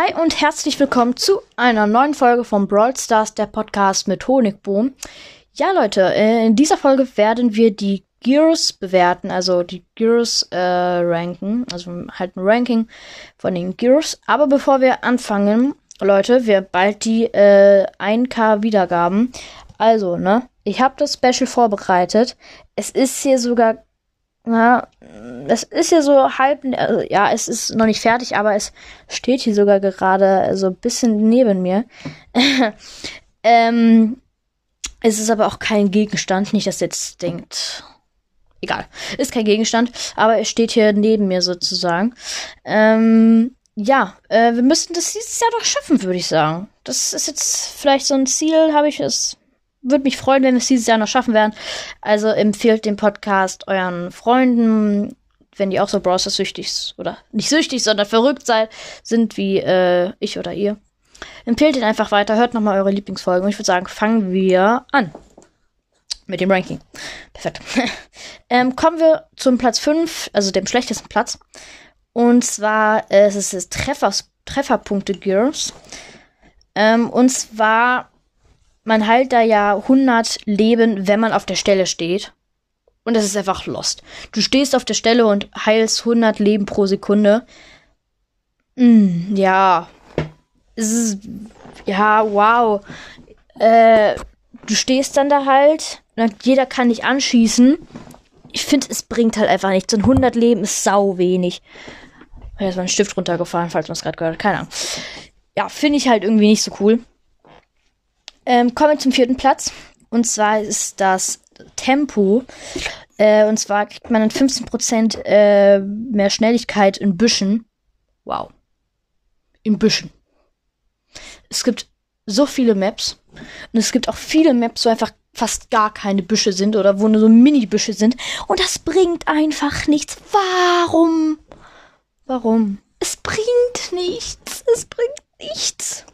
Hi und herzlich willkommen zu einer neuen Folge von Brawl Stars, der Podcast mit Honigboom. Ja, Leute, äh, in dieser Folge werden wir die Gears bewerten, also die Gears äh, ranken, also halt ein Ranking von den Gears. Aber bevor wir anfangen, Leute, wir bald die äh, 1K Wiedergaben. Also, ne, ich habe das Special vorbereitet. Es ist hier sogar na, es ist ja so halb, also, ja, es ist noch nicht fertig, aber es steht hier sogar gerade so ein bisschen neben mir. ähm, es ist aber auch kein Gegenstand, nicht, dass ihr jetzt denkt. Egal, ist kein Gegenstand, aber es steht hier neben mir sozusagen. Ähm, ja, äh, wir müssten das dieses Jahr doch schaffen, würde ich sagen. Das ist jetzt vielleicht so ein Ziel, habe ich es würde mich freuen, wenn wir es dieses Jahr noch schaffen werden. Also empfehlt den Podcast euren Freunden, wenn die auch so Browser süchtig oder nicht süchtig, sondern verrückt seid, sind wie äh, ich oder ihr. Empfehlt ihn einfach weiter, hört nochmal eure Lieblingsfolgen. Und ich würde sagen, fangen wir an. Mit dem Ranking. Perfekt. ähm, kommen wir zum Platz 5, also dem schlechtesten Platz. Und zwar äh, es ist es Treffers, Trefferpunkte Gears. Ähm, und zwar man heilt da ja 100 Leben, wenn man auf der Stelle steht. Und das ist einfach lost. Du stehst auf der Stelle und heilst 100 Leben pro Sekunde. Mm, ja. Es ist, ja, wow. Äh, du stehst dann da halt. Jeder kann dich anschießen. Ich finde, es bringt halt einfach nichts. Und 100 Leben ist sau wenig. Da ist mein Stift runtergefallen, falls man es gerade gehört hat. Keine Ahnung. Ja, finde ich halt irgendwie nicht so cool. Ähm, kommen wir zum vierten Platz. Und zwar ist das Tempo. Äh, und zwar kriegt man dann 15% äh, mehr Schnelligkeit in Büschen. Wow. In Büschen. Es gibt so viele Maps. Und es gibt auch viele Maps, wo einfach fast gar keine Büsche sind oder wo nur so Mini-Büsche sind. Und das bringt einfach nichts. Warum? Warum? Es bringt nichts. Es bringt nichts.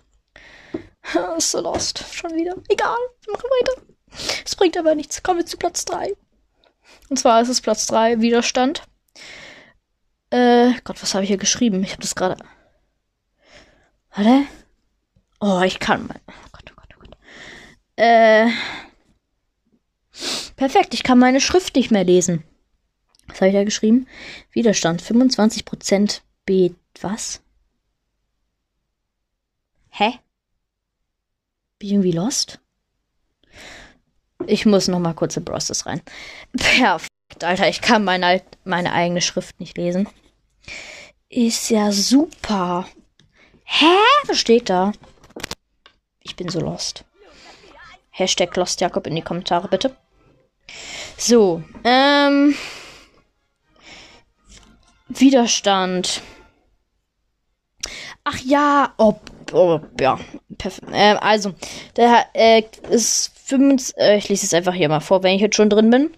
so lost. Schon wieder. Egal. Wir machen weiter. Es bringt aber nichts. Kommen wir zu Platz 3. Und zwar ist es Platz 3, Widerstand. Äh, Gott, was habe ich hier geschrieben? Ich habe das gerade. Warte. Oh, ich kann mal. Oh Gott, oh Gott, oh Gott. Äh. Perfekt, ich kann meine Schrift nicht mehr lesen. Was habe ich da geschrieben? Widerstand 25% B. Was? Hä? Bin ich irgendwie lost? Ich muss noch mal kurz in Browsers rein. Perfekt, Alter. Ich kann meine, meine eigene Schrift nicht lesen. Ist ja super. Hä? Was steht da? Ich bin so lost. Hashtag Lost Jakob in die Kommentare, bitte. So, ähm. Widerstand. Ach ja, oh, oh ja, perfekt. Äh, also, der äh, ist 5, äh, ich lese es einfach hier mal vor, wenn ich jetzt schon drin bin.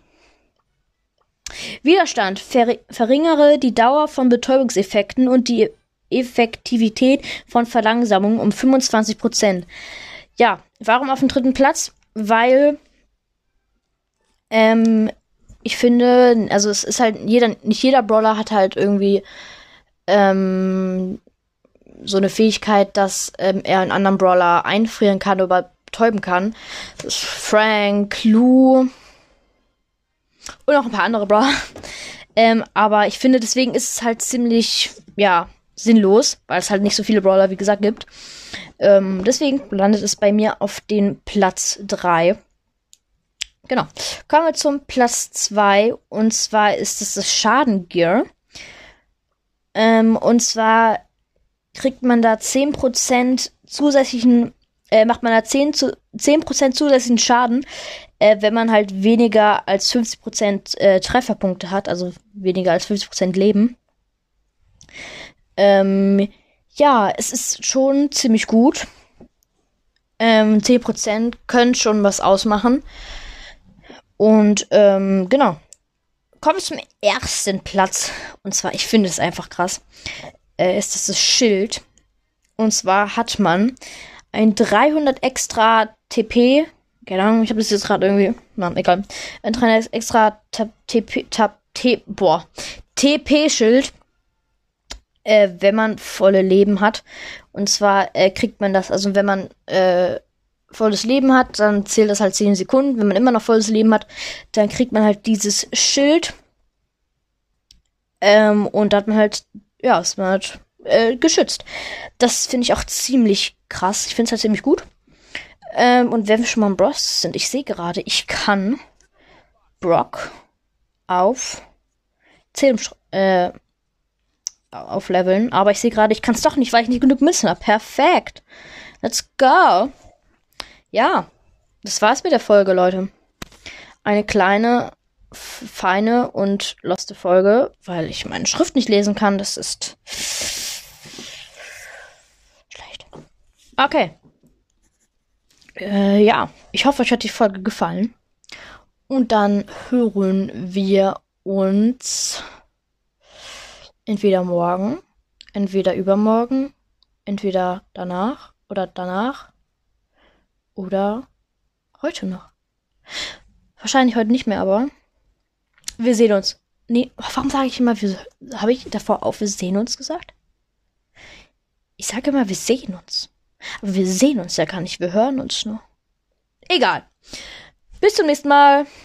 Widerstand ver verringere die Dauer von Betäubungseffekten und die Effektivität von Verlangsamung um 25%. Ja, warum auf dem dritten Platz? Weil ähm, ich finde, also es ist halt jeder, nicht jeder Brawler hat halt irgendwie ähm, so eine Fähigkeit, dass ähm, er einen anderen Brawler einfrieren kann oder betäuben kann. Das ist Frank, Lou und auch ein paar andere Brawler. Ähm, aber ich finde, deswegen ist es halt ziemlich, ja, sinnlos, weil es halt nicht so viele Brawler, wie gesagt, gibt. Ähm, deswegen landet es bei mir auf den Platz 3. Genau. Kommen wir zum Platz 2. Und zwar ist es das Schadengear. Ähm, und zwar kriegt man da 10% zusätzlichen, äh, macht man da 10, zu, 10 zusätzlichen Schaden, äh, wenn man halt weniger als 50% äh, Trefferpunkte hat, also weniger als 50% Leben. Ähm, ja, es ist schon ziemlich gut. Ähm, 10% können schon was ausmachen. Und ähm, genau. Kommen wir zum ersten Platz. Und zwar, ich finde es einfach krass äh, ist das das Schild. Und zwar hat man ein 300 extra TP. Keine Ahnung, ich habe das jetzt gerade irgendwie. Na, egal. Ein 300 extra TP. TP boah. TP-Schild. äh, wenn man volle Leben hat. Und zwar äh, kriegt man das, also wenn man äh, volles Leben hat, dann zählt das halt 10 Sekunden. Wenn man immer noch volles Leben hat, dann kriegt man halt dieses Schild. Ähm, und da hat man halt, ja, halt äh, geschützt. Das finde ich auch ziemlich krass. Ich finde es halt ziemlich gut. Ähm, und wenn wir schon mal im Bros sind, ich sehe gerade, ich kann Brock auf 10 äh, aufleveln. Aber ich sehe gerade, ich kann es doch nicht, weil ich nicht genug Münzen habe. Perfekt. Let's go. Ja, das war's mit der Folge, Leute. Eine kleine, feine und loste Folge, weil ich meine Schrift nicht lesen kann. Das ist schlecht. Okay. Äh, ja, ich hoffe, euch hat die Folge gefallen. Und dann hören wir uns entweder morgen, entweder übermorgen, entweder danach oder danach oder heute noch. Wahrscheinlich heute nicht mehr, aber wir sehen uns. Nee, warum sage ich immer, habe ich davor auf, wir sehen uns gesagt? Ich sage immer, wir sehen uns. Aber wir sehen uns ja gar nicht, wir hören uns nur. Egal. Bis zum nächsten Mal.